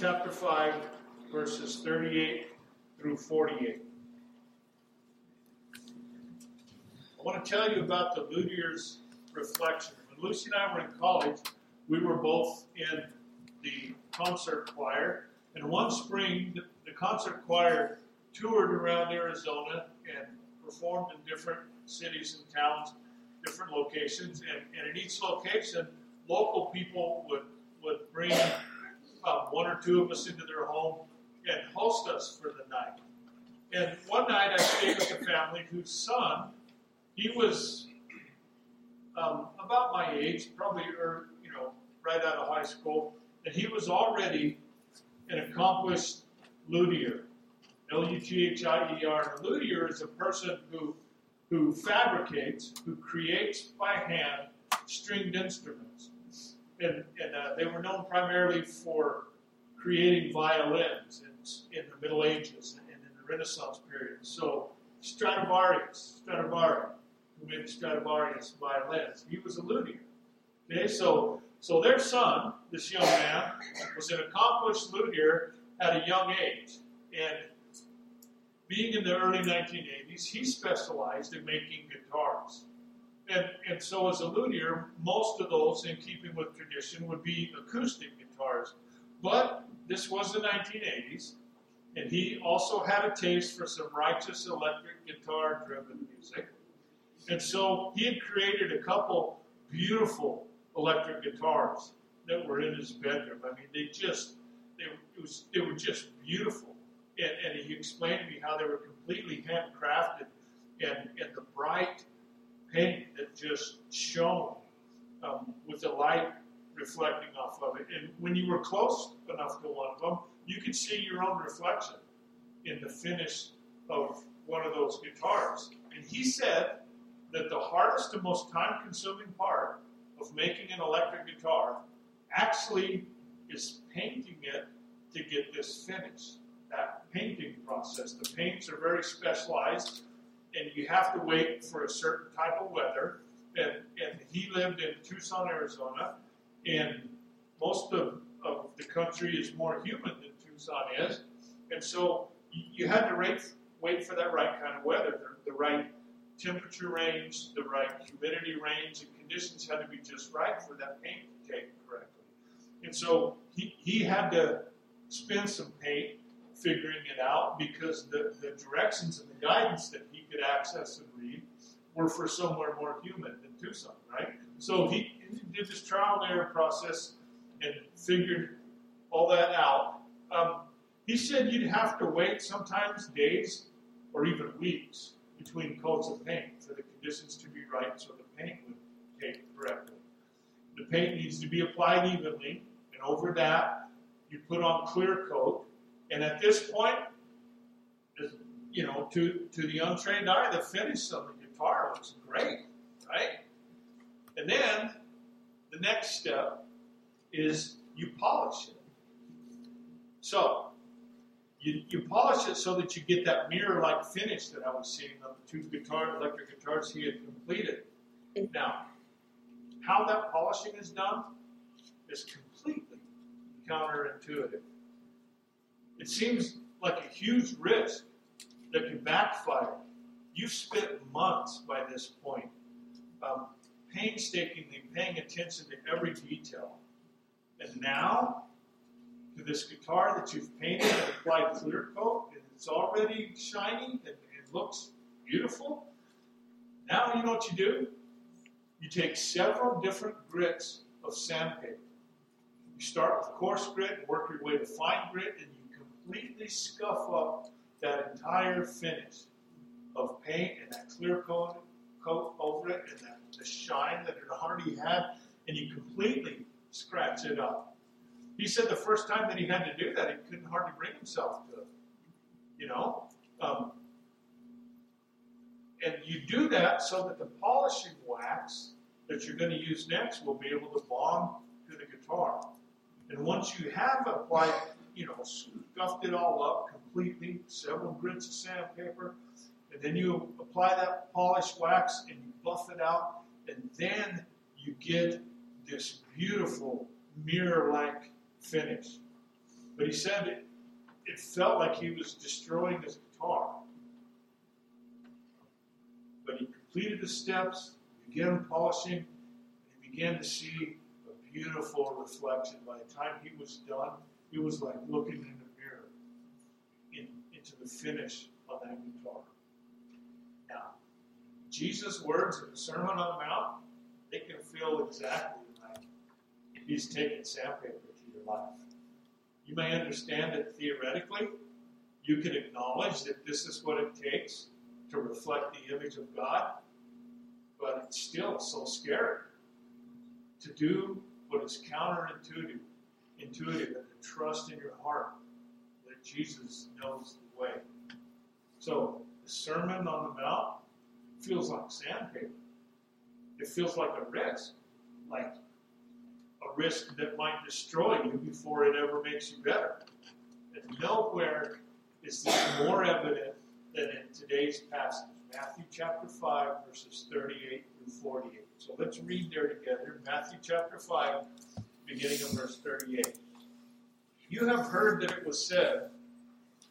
chapter 5, verses 38 through 48. I want to tell you about the Luthiers' reflection. When Lucy and I were in college, we were both in the concert choir. And one spring, the, the concert choir toured around Arizona and performed in different cities and towns, different locations. And, and in each location, local people would, would bring one or two of us into their home and host us for the night. And one night I stayed with a family whose son, he was um, about my age, probably, or, you know, right out of high school, and he was already an accomplished luthier. L U T H I E R. A luthier is a person who who fabricates, who creates by hand stringed instruments. And, and uh, they were known primarily for creating violins in, in the Middle Ages and in the Renaissance period. So Stradivarius, Stradivari, who made Stradivarius violins, he was a luthier. Okay, so so their son, this young man, was an accomplished luthier at a young age. And being in the early 1980s, he specialized in making guitars. And, and so, as a luthier, most of those, in keeping with tradition, would be acoustic guitars. But this was the 1980s, and he also had a taste for some righteous electric guitar driven music. And so, he had created a couple beautiful electric guitars that were in his bedroom. I mean, they just, they, was, they were just beautiful and, and he explained to me how they were completely handcrafted and, and the bright paint that just shone um, with the light reflecting off of it. And when you were close enough to one of them, you could see your own reflection in the finish of one of those guitars. And he said that the hardest and most time consuming part of making an electric guitar actually is painting it to get this finish that painting process. The paints are very specialized, and you have to wait for a certain type of weather. And, and he lived in Tucson, Arizona, and most of, of the country is more humid than Tucson is. And so you had to wait, wait for that right kind of weather, the, the right temperature range, the right humidity range, and conditions had to be just right for that paint to take correctly. And so he, he had to spend some paint figuring it out because the, the directions and the guidance that he could access and read were for somewhere more human than Tucson, right? So he, did this trial and error process and figured all that out. Um, he said you'd have to wait sometimes days or even weeks between coats of paint for the conditions to be right so the paint would take correctly. The paint needs to be applied evenly, and over that, you put on clear coat and at this point, you know, to, to the untrained eye, the finish of the guitar looks great, right? And then the next step is you polish it. So, you, you polish it so that you get that mirror-like finish that I was seeing on the two guitar, electric guitars he had completed. Now, how that polishing is done is completely counterintuitive. It seems like a huge risk that can backfire. You've spent months by this point um, painstakingly paying attention to every detail. And now, to this guitar that you've painted and applied clear coat, and it's already shiny and it looks beautiful. Now, you know what you do? You take several different grits of sandpaper. You start with coarse grit work your way to fine grit, and you completely scuff up that entire finish of paint and that clear coat, coat over it and that, the shine that it already had, and you completely scratch it up. He said the first time that he had to do that, he couldn't hardly bring himself to it. You know? Um, and you do that so that the polishing wax that you're going to use next will be able to bond to the guitar. And once you have applied you know, scuffed it all up completely, several grits of sandpaper, and then you apply that polished wax and you buff it out, and then you get this beautiful mirror-like finish. But he said it, it felt like he was destroying his guitar. But he completed the steps, began polishing, and he began to see a beautiful reflection. By the time he was done, he was like looking in the finish of that guitar. Now, Jesus' words in the Sermon on the Mount, they can feel exactly like he's taking sandpaper to your life. You may understand it theoretically. You can acknowledge that this is what it takes to reflect the image of God, but it's still so scary to do what is counterintuitive, intuitive, and to trust in your heart that Jesus knows way. So the Sermon on the Mount feels like sandpaper. It feels like a risk, like a risk that might destroy you before it ever makes you better. And nowhere is this more evident than in today's passage, Matthew chapter 5, verses 38 through 48. So let's read there together. Matthew chapter 5, beginning of verse 38. You have heard that it was said,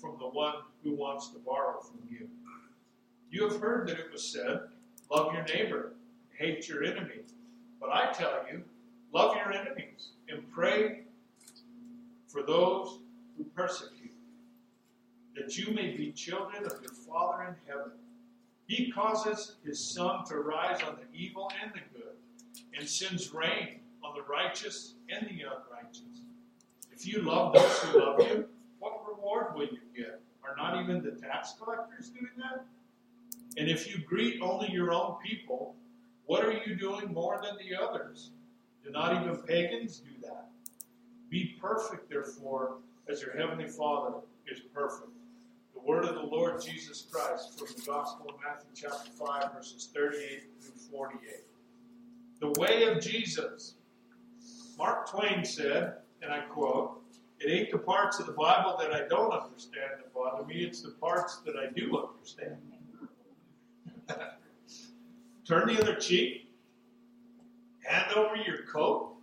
from the one who wants to borrow from you. You have heard that it was said, Love your neighbor, hate your enemy. But I tell you, love your enemies and pray for those who persecute you, that you may be children of your Father in heaven. He causes his sun to rise on the evil and the good, and sends rain on the righteous and the unrighteous. If you love those who love you, what reward will you get? Are not even the tax collectors doing that? And if you greet only your own people, what are you doing more than the others? Do not even pagans do that? Be perfect, therefore, as your heavenly Father is perfect. The word of the Lord Jesus Christ from the Gospel of Matthew, chapter 5, verses 38 through 48. The way of Jesus. Mark Twain said, and I quote, It ain't the parts of the Bible that I don't understand that bother me, it's the parts that I do understand. Turn the other cheek, hand over your coat,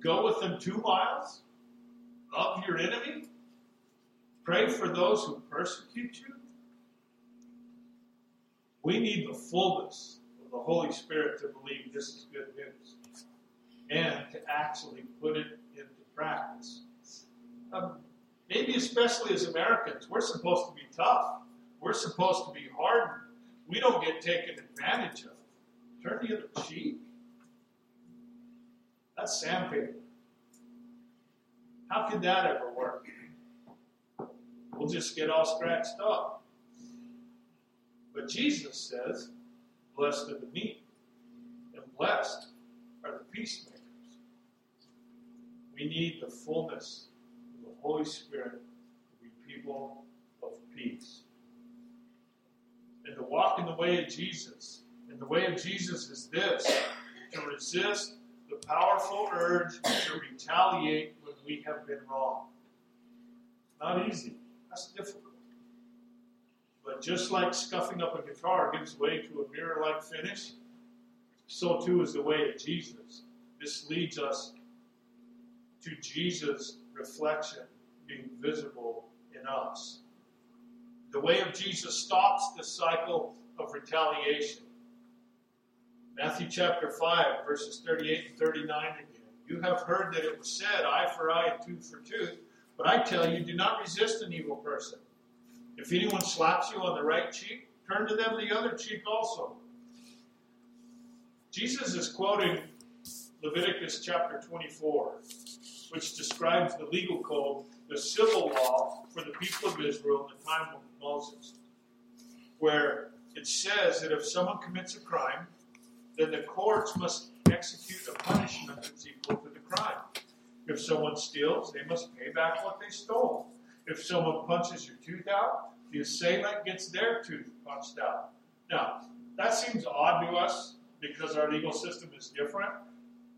go with them two miles, love your enemy, pray for those who persecute you. We need the fullness of the Holy Spirit to believe this is good news and to actually put it into practice. Um, maybe especially as Americans, we're supposed to be tough. We're supposed to be hardened we don't get taken advantage of. Turn the other cheek. That's sandpaper. How could that ever work? We'll just get all scratched up. But Jesus says, Blessed are the meek, and blessed are the peacemakers. We need the fullness Holy Spirit be people of peace and to walk in the way of Jesus. And the way of Jesus is this to resist the powerful urge to retaliate when we have been wrong. Not easy, that's difficult. But just like scuffing up a guitar gives way to a mirror like finish, so too is the way of Jesus. This leads us to Jesus' reflection being visible in us. The way of Jesus stops the cycle of retaliation. Matthew chapter 5, verses 38 and 39 again. You have heard that it was said, eye for eye and tooth for tooth. But I tell you, do not resist an evil person. If anyone slaps you on the right cheek, turn to them the other cheek also. Jesus is quoting Leviticus chapter 24, which describes the legal code, the civil law for the people of Israel in the time of Moses, where it says that if someone commits a crime, then the courts must execute a punishment that's equal to the crime. If someone steals, they must pay back what they stole. If someone punches your tooth out, the assailant gets their tooth punched out. Now, that seems odd to us because our legal system is different,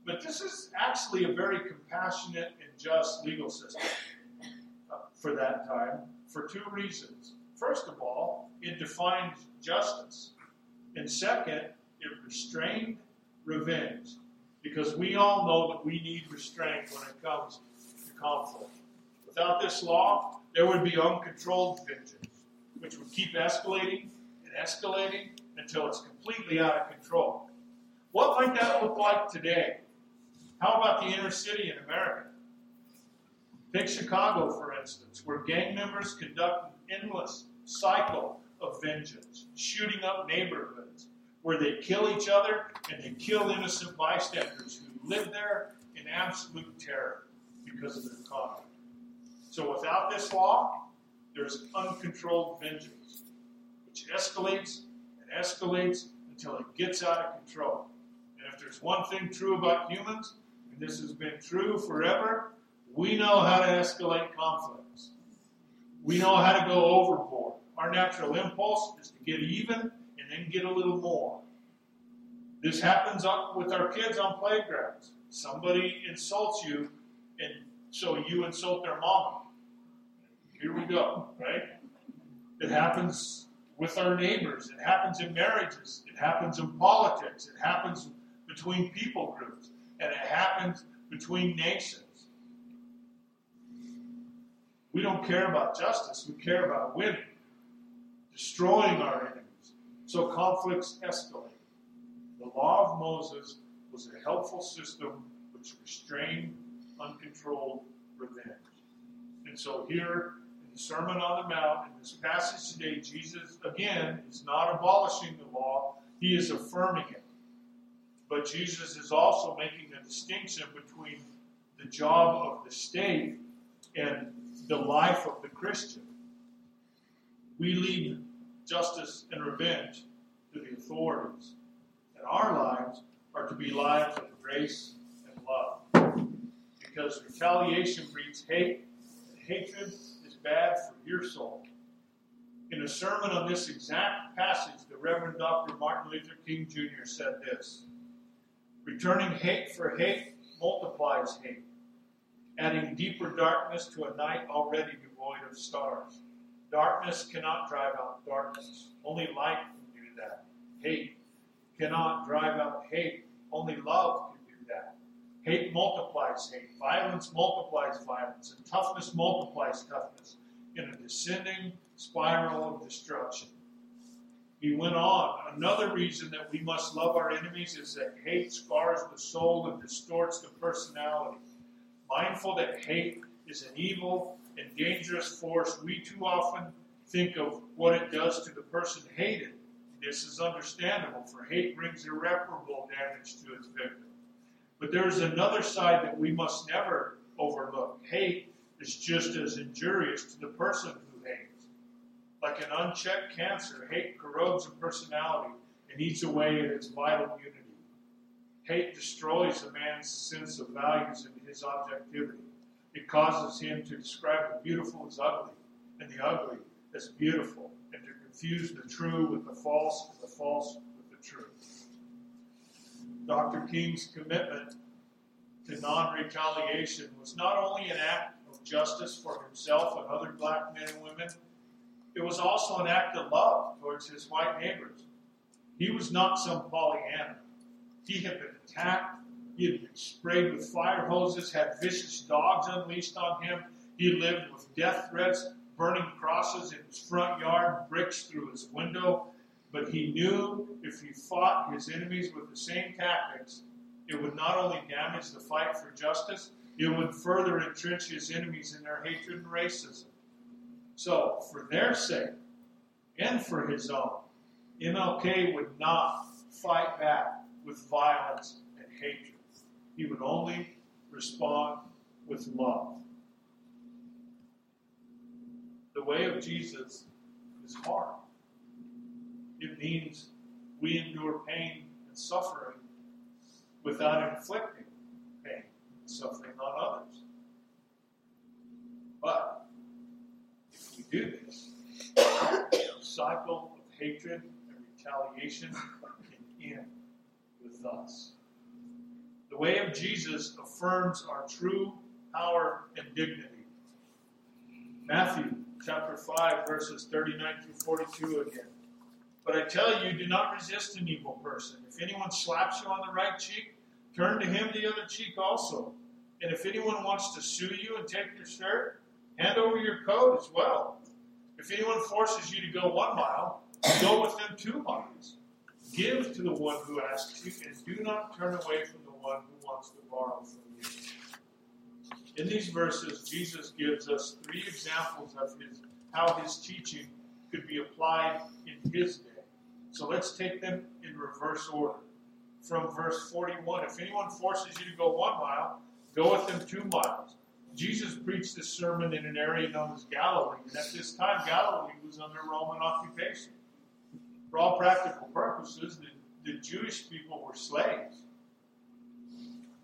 but this is actually a very compassionate and just legal system for that time for two reasons. First of all, it defined justice. And second, it restrained revenge. Because we all know that we need restraint when it comes to conflict. Without this law, there would be uncontrolled vengeance, which would keep escalating and escalating until it's completely out of control. What might that look like today? How about the inner city in America? Take Chicago, for instance, where gang members conduct an endless cycle of vengeance, shooting up neighborhoods, where they kill each other and they kill innocent bystanders who live there in absolute terror because of their conduct. So without this law, there's uncontrolled vengeance, which escalates and escalates until it gets out of control. And if there's one thing true about humans, and this has been true forever, we know how to escalate conflicts. We know how to go overboard. Our natural impulse is to get even and then get a little more. This happens with our kids on playgrounds. Somebody insults you, and so you insult their mom. Here we go, right? It happens with our neighbors. It happens in marriages. It happens in politics. It happens between people groups. And it happens between nations. We don't care about justice, we care about winning, destroying our enemies. So conflicts escalate. The law of Moses was a helpful system which restrained uncontrolled revenge. And so here in the Sermon on the Mount, in this passage today, Jesus, again, is not abolishing the law, he is affirming it. But Jesus is also making a distinction between the job of the state and the life of the Christian. We leave justice and revenge to the authorities, and our lives are to be lives of grace and love. Because retaliation breeds hate, and hatred is bad for your soul. In a sermon on this exact passage, the Reverend Dr. Martin Luther King Jr. said this Returning hate for hate multiplies hate adding deeper darkness to a night already devoid of stars. Darkness cannot drive out darkness. Only light can do that. Hate cannot drive out hate. Only love can do that. Hate multiplies hate. Violence multiplies violence. And toughness multiplies toughness in a descending spiral of destruction. He went on. Another reason that we must love our enemies is that hate scars the soul and distorts the personality mindful that hate is an evil and dangerous force, we too often think of what it does to the person hated. This is understandable, for hate brings irreparable damage to its victim. But there is another side that we must never overlook. Hate is just as injurious to the person who hates. Like an unchecked cancer, hate corrodes a personality and eats away at its vital unity. Hate destroys a man's sense of values and his objectivity. It causes him to describe the beautiful as ugly and the ugly as beautiful, and to confuse the true with the false and the false with the true. Dr. King's commitment to non retaliation was not only an act of justice for himself and other black men and women, it was also an act of love towards his white neighbors. He was not some Pollyanna. He had been attacked. He had been sprayed with fire hoses, had vicious dogs unleashed on him. He lived with death threats, burning crosses in his front yard, bricks through his window. But he knew if he fought his enemies with the same tactics, it would not only damage the fight for justice, it would further entrench his enemies in their hatred and racism. So, for their sake and for his own, MLK would not fight back with violence and hatred. He would only respond with love. The way of Jesus is hard. It means we endure pain and suffering without inflicting pain and suffering on others. But if we do this, the cycle of hatred and retaliation can end with us. The way of Jesus affirms our true power and dignity. Matthew chapter 5, verses 39 through 42 again. But I tell you, do not resist an evil person. If anyone slaps you on the right cheek, turn to him the other cheek also. And if anyone wants to sue you and take your shirt, hand over your coat as well. If anyone forces you to go one mile, go with them two miles. Give to the one who asks you, and do not turn away from the one who wants to borrow from you. In these verses, Jesus gives us three examples of his, how his teaching could be applied in his day. So let's take them in reverse order. From verse 41 If anyone forces you to go one mile, go with them two miles. Jesus preached this sermon in an area known as Galilee, and at this time, Galilee was under Roman occupation. For all practical purposes, the, the Jewish people were slaves.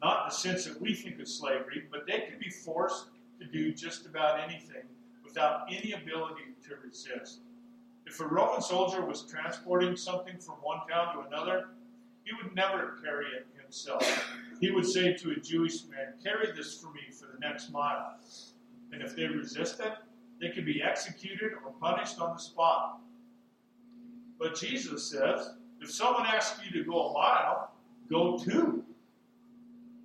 Not in the sense that we think of slavery, but they could be forced to do just about anything without any ability to resist. If a Roman soldier was transporting something from one town to another, he would never carry it himself. He would say to a Jewish man, Carry this for me for the next mile. And if they resisted, they could be executed or punished on the spot. But Jesus says, if someone asks you to go a mile, go two.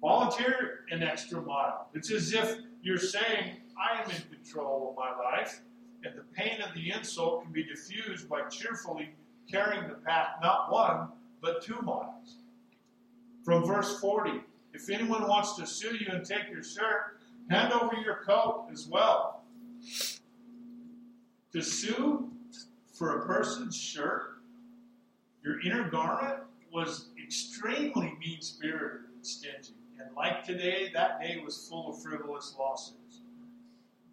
Volunteer an extra mile. It's as if you're saying, I am in control of my life, and the pain of the insult can be diffused by cheerfully carrying the pack not one, but two miles. From verse 40 If anyone wants to sue you and take your shirt, hand over your coat as well. To sue for a person's shirt, your inner garment was extremely mean spirited and stingy. And like today, that day was full of frivolous lawsuits.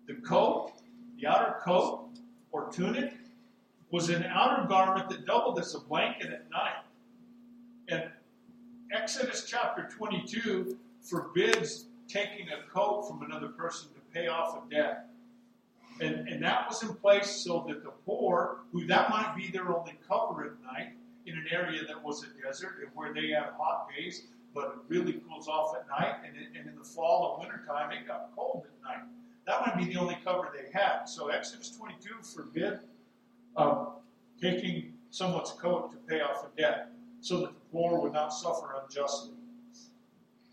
The coat, the outer coat or tunic, was an outer garment that doubled as a blanket at night. And Exodus chapter 22 forbids taking a coat from another person to pay off a debt. And, and that was in place so that the poor, who that might be their only cover at night, in an area that was a desert and where they had hot days, but it really cools off at night, and, it, and in the fall and wintertime, it got cold at night. That might be the only cover they had. So Exodus 22 forbid um, taking someone's coat to pay off a debt so that the poor would not suffer unjustly.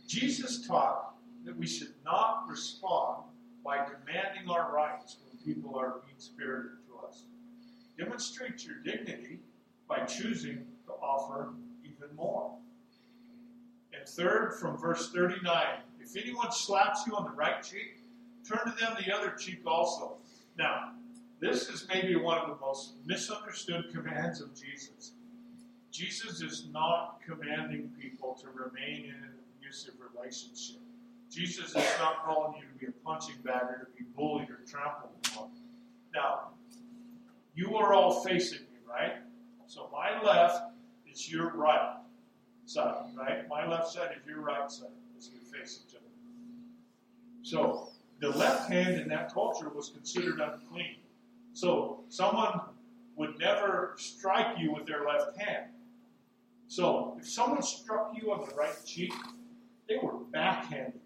Jesus taught that we should not respond by demanding our rights people are mean spirited to us. Demonstrate your dignity by choosing to offer even more. And third, from verse 39 if anyone slaps you on the right cheek, turn to them the other cheek also. Now, this is maybe one of the most misunderstood commands of Jesus. Jesus is not commanding people to remain in an abusive relationship. Jesus is not calling you to be a punching bag or to be bullied or trampled upon. Now, you are all facing me, right? So my left is your right side, right? My left side is your right side as we face each other. So the left hand in that culture was considered unclean. So someone would never strike you with their left hand. So if someone struck you on the right cheek, they were backhanding you.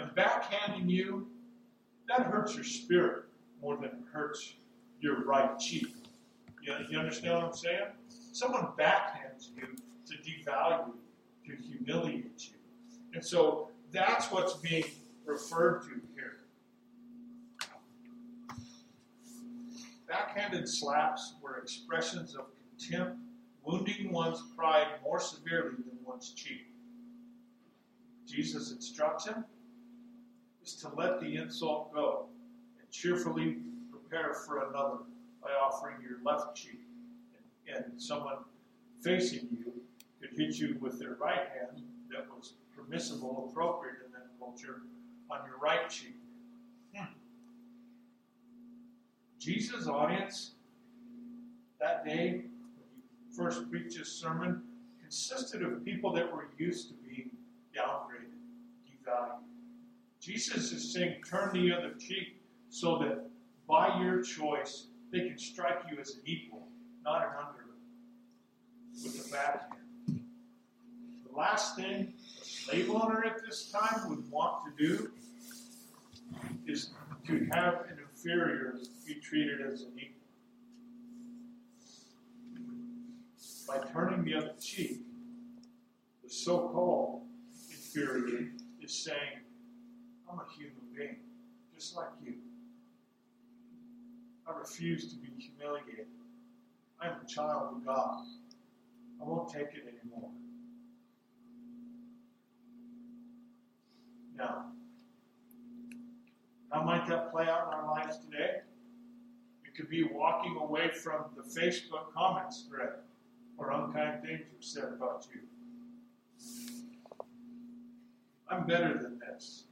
And backhanding you, that hurts your spirit more than it hurts your right cheek. You, you understand what I'm saying? Someone backhands you to devalue you, to humiliate you. And so that's what's being referred to here. Backhanded slaps were expressions of contempt, wounding one's pride more severely than one's cheek. Jesus' instruction is to let the insult go and cheerfully prepare for another by offering your left cheek. And, and someone facing you could hit you with their right hand that was permissible, appropriate in that culture, on your right cheek. Hmm. Jesus' audience that day, when he first preached his sermon, consisted of people that were used to being downgraded, devalued. Jesus is saying, turn the other cheek so that by your choice, they can strike you as an equal, not an under with the bad hand. The last thing a slave owner at this time would want to do is to have an inferior be treated as an equal. By turning the other cheek, the so called inferior is saying, I'm a human being, just like you. I refuse to be humiliated. I am a child of God. I won't take it anymore. Now, how might that play out in our lives today? It could be walking away from the Facebook comments thread where unkind things were said about you. I'm better than this.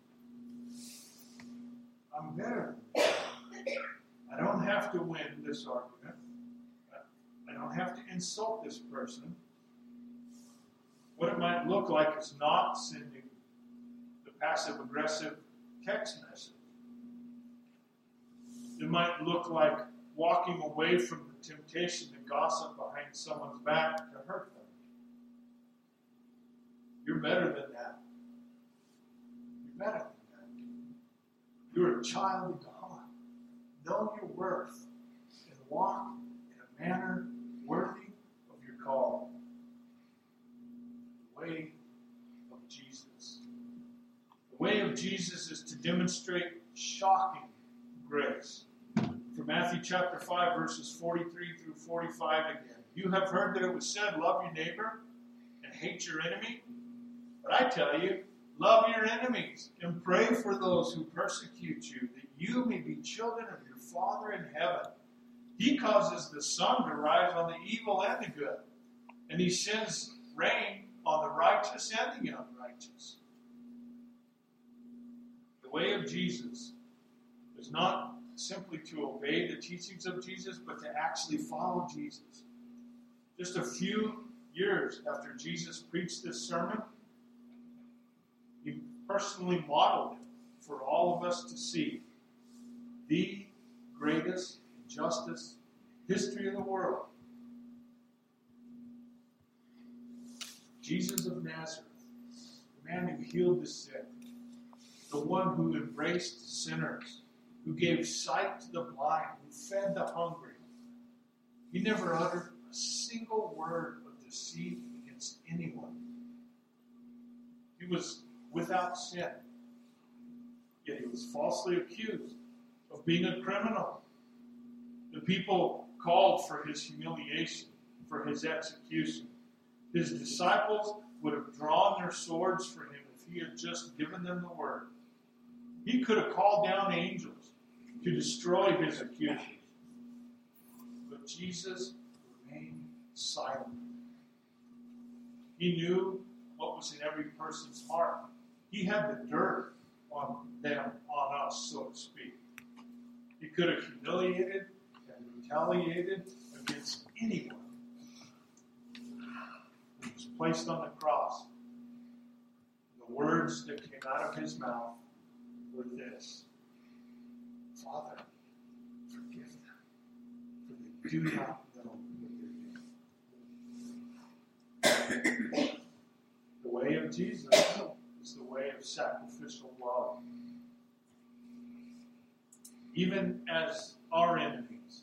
I'm better. I don't have to win this argument. I don't have to insult this person. What it might look like is not sending the passive aggressive text message. It might look like walking away from the temptation to gossip behind someone's back to hurt them. You're better than that. You're better than that. You're a child of God. Know your worth and walk in a manner worthy of your call. The way of Jesus. The way of Jesus is to demonstrate shocking grace. From Matthew chapter 5, verses 43 through 45 again. You have heard that it was said, Love your neighbor and hate your enemy. But I tell you, love your enemies and pray for those who persecute you, that you may be children of your Father in heaven. He causes the sun to rise on the evil and the good, and he sends rain on the righteous and the unrighteous. The way of Jesus is not simply to obey the teachings of Jesus, but to actually follow Jesus. Just a few years after Jesus preached this sermon, personally modeled it for all of us to see. The greatest justice, history of the world. Jesus of Nazareth, the man who healed the sick, the one who embraced sinners, who gave sight to the blind, who fed the hungry. He never uttered a single word of deceit against anyone. He was without sin, yet he was falsely accused of being a criminal the people called for his humiliation, for his execution. His disciples would have drawn their swords for him if he had just given them the word. He could have called down angels to destroy his accusers. But Jesus remained silent. He knew what was in every person's heart. He had the dirt on them, on us, so to speak. He could have humiliated and retaliated against anyone He was placed on the cross. The words that came out of his mouth were this Father, forgive them, for they do not know what they're doing. the way of Jesus of sacrificial love. Even as our enemies,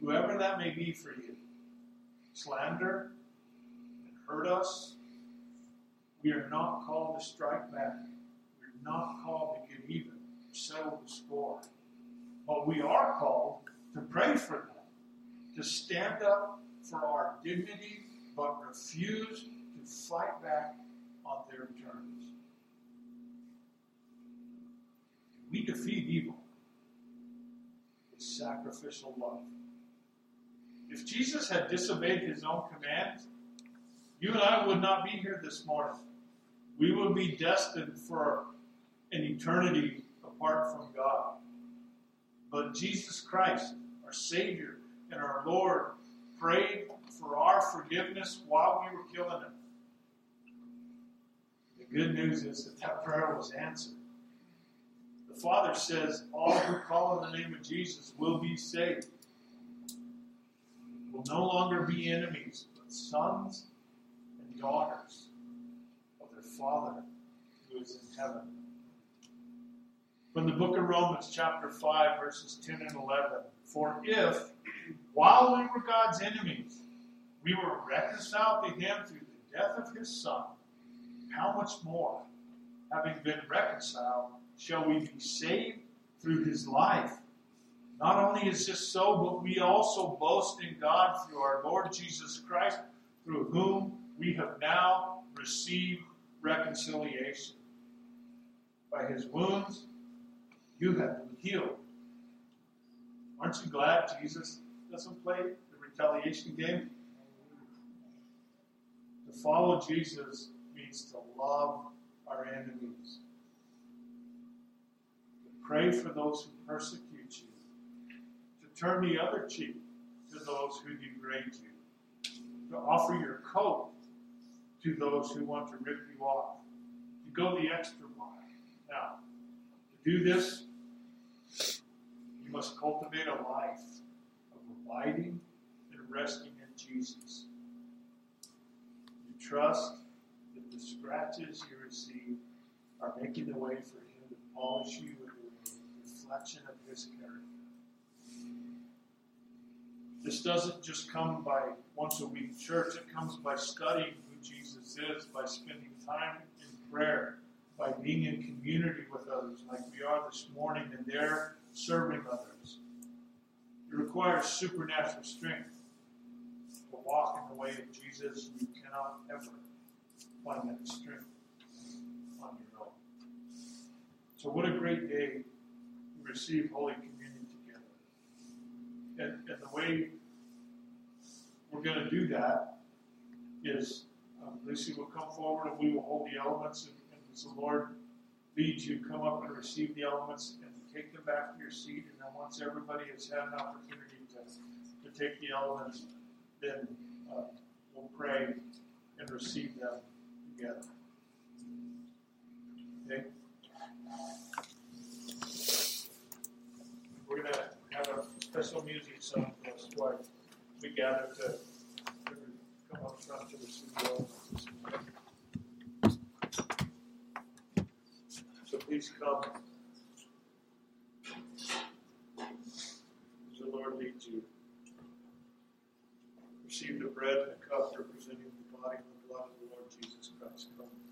whoever that may be for you, slander and hurt us, we are not called to strike back. We're not called to get even, settle the score. But we are called to pray for them, to stand up for our dignity, but refuse to fight back on their terms. We defeat evil with sacrificial love. If Jesus had disobeyed his own command, you and I would not be here this morning. We would be destined for an eternity apart from God. But Jesus Christ, our Savior and our Lord, prayed for our forgiveness while we were killing him. The good news is that that prayer was answered. The The Father says all who call on the name of Jesus will be saved. Will no longer be enemies, but sons and daughters of their Father who is in heaven. From the book of Romans, chapter 5, verses 10 and 11. For if, while we were God's enemies, we were reconciled to him through the death of his Son, how much more, having been reconciled, shall we be saved through his life? Not only is this so, but we also boast in God through our Lord Jesus Christ, through whom we have now received reconciliation. By his wounds, you have been healed. Aren't you glad Jesus doesn't play the retaliation game? To follow Jesus means to love our enemies, pray for those who persecute you, to turn the other cheek to those who degrade you, to offer your coat to those who want to rip you off, to go the extra mile. Now, to do this, you must cultivate a life of abiding and resting in Jesus. You trust that the scratches you receive are making the way for Him to polish you reflection of His character. This doesn't just come by once a week church, it comes by studying who Jesus is, by spending time in prayer, by being in community with others like we are this morning, and there serving others. It requires supernatural strength to walk in the way of Jesus. You cannot ever find that strength on your own. So, what a great day receive Holy Communion together. And, and the way we're going to do that is um, Lucy will come forward and we will hold the elements. And, and as the Lord leads you, come up and receive the elements and take them back to your seat. And then once everybody has had an opportunity to, to take the elements, then uh, we'll pray and receive them together. Okay? We're going to have a special music song for us while we gather to, to come up front to the elements. So please come. As the Lord leads you. Receive the bread and the cup representing the body and the blood of the Lord Jesus Christ. Come.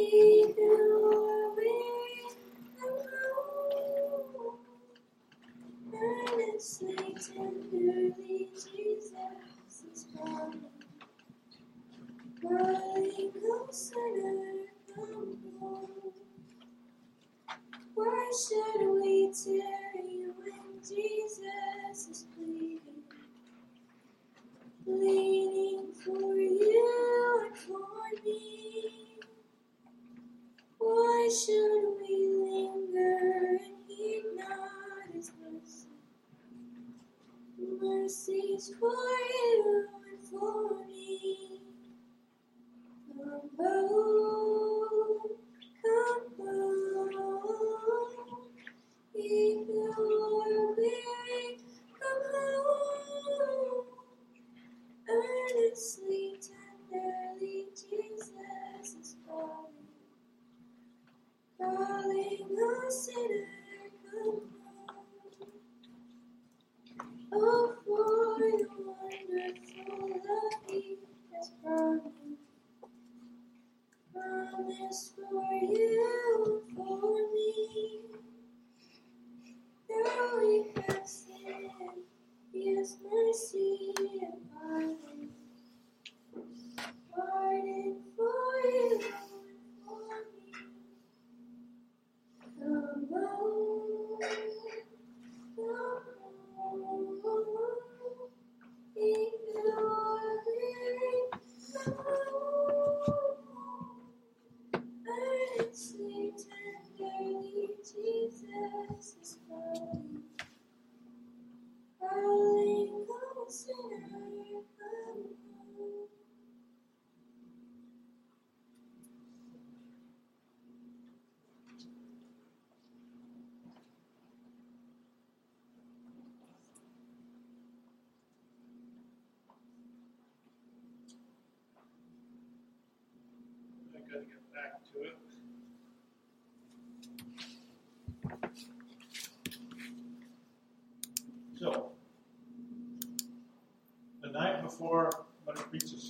You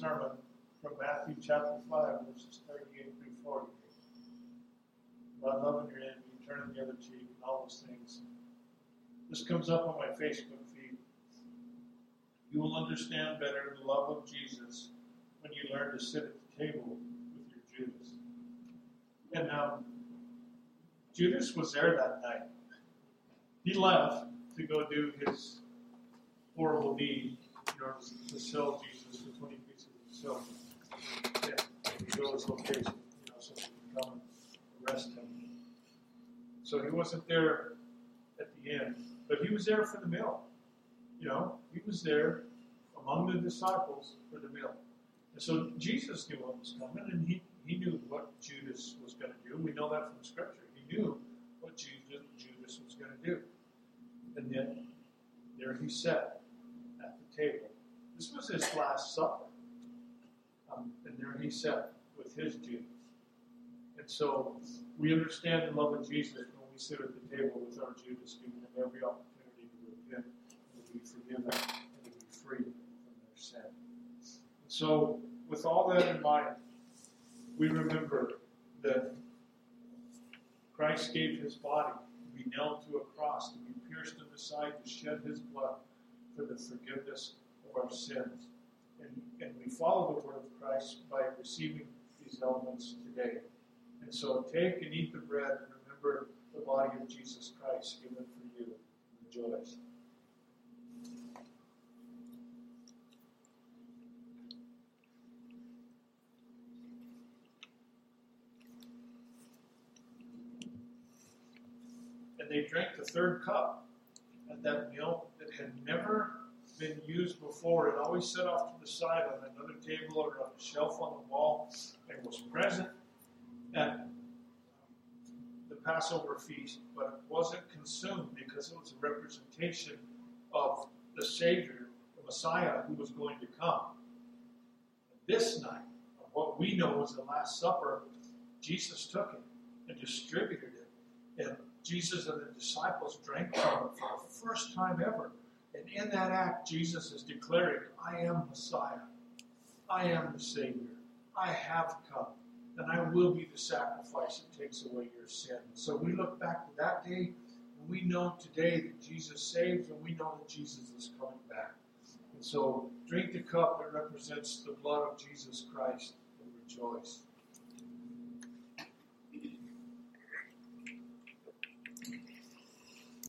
sermon from Matthew chapter 5, verses 38 through 40. About loving your enemy, turning the other cheek, and all those things. This comes up on my Facebook feed. You will understand better the love of Jesus when you learn to sit at the table with your Judas. And um, Judas was there that night. He left to go do his horrible deed, you know, to, sell Jesus for 20 silver. Yeah, he his location, you know, so can come and arrest him. So he wasn't there at the end, but he was there for the meal. You know, he was there among the disciples for the meal. And so Jesus knew what was coming, and he, he knew what Judas was going to do. We know that from Scripture. He knew what Judas, Judas was going to do. And yet, there he sat at the table. This was his last supper. Um, and there he sat with his Judas. And so we understand the love of Jesus when we sit at the table with our Judas, giving them every opportunity to repent and to be forgiven and to be free from their sin. And so, with all that in mind, we remember that Christ gave his body to be nailed to a cross, to be pierced in the side, to shed his blood for the forgiveness of our sins. And, and we follow the word of Christ by receiving these elements today. And so take and eat the bread and remember the body of Jesus Christ given for you. Rejoice. And they drank the third cup at that meal that had never been used before. It always set off to the side on another table or on a shelf on the wall and was present at the Passover feast, but it wasn't consumed because it was a representation of the Savior, the Messiah, who was going to come. This night, what we know was the Last Supper, Jesus took it and distributed it. And Jesus and the disciples drank from it for the first time ever. And in that act, Jesus is declaring, I am Messiah. I am the Savior. I have come. And I will be the sacrifice that takes away your sin. So we look back to that day, and we know today that Jesus saves, and we know that Jesus is coming back. And so drink the cup that represents the blood of Jesus Christ and rejoice.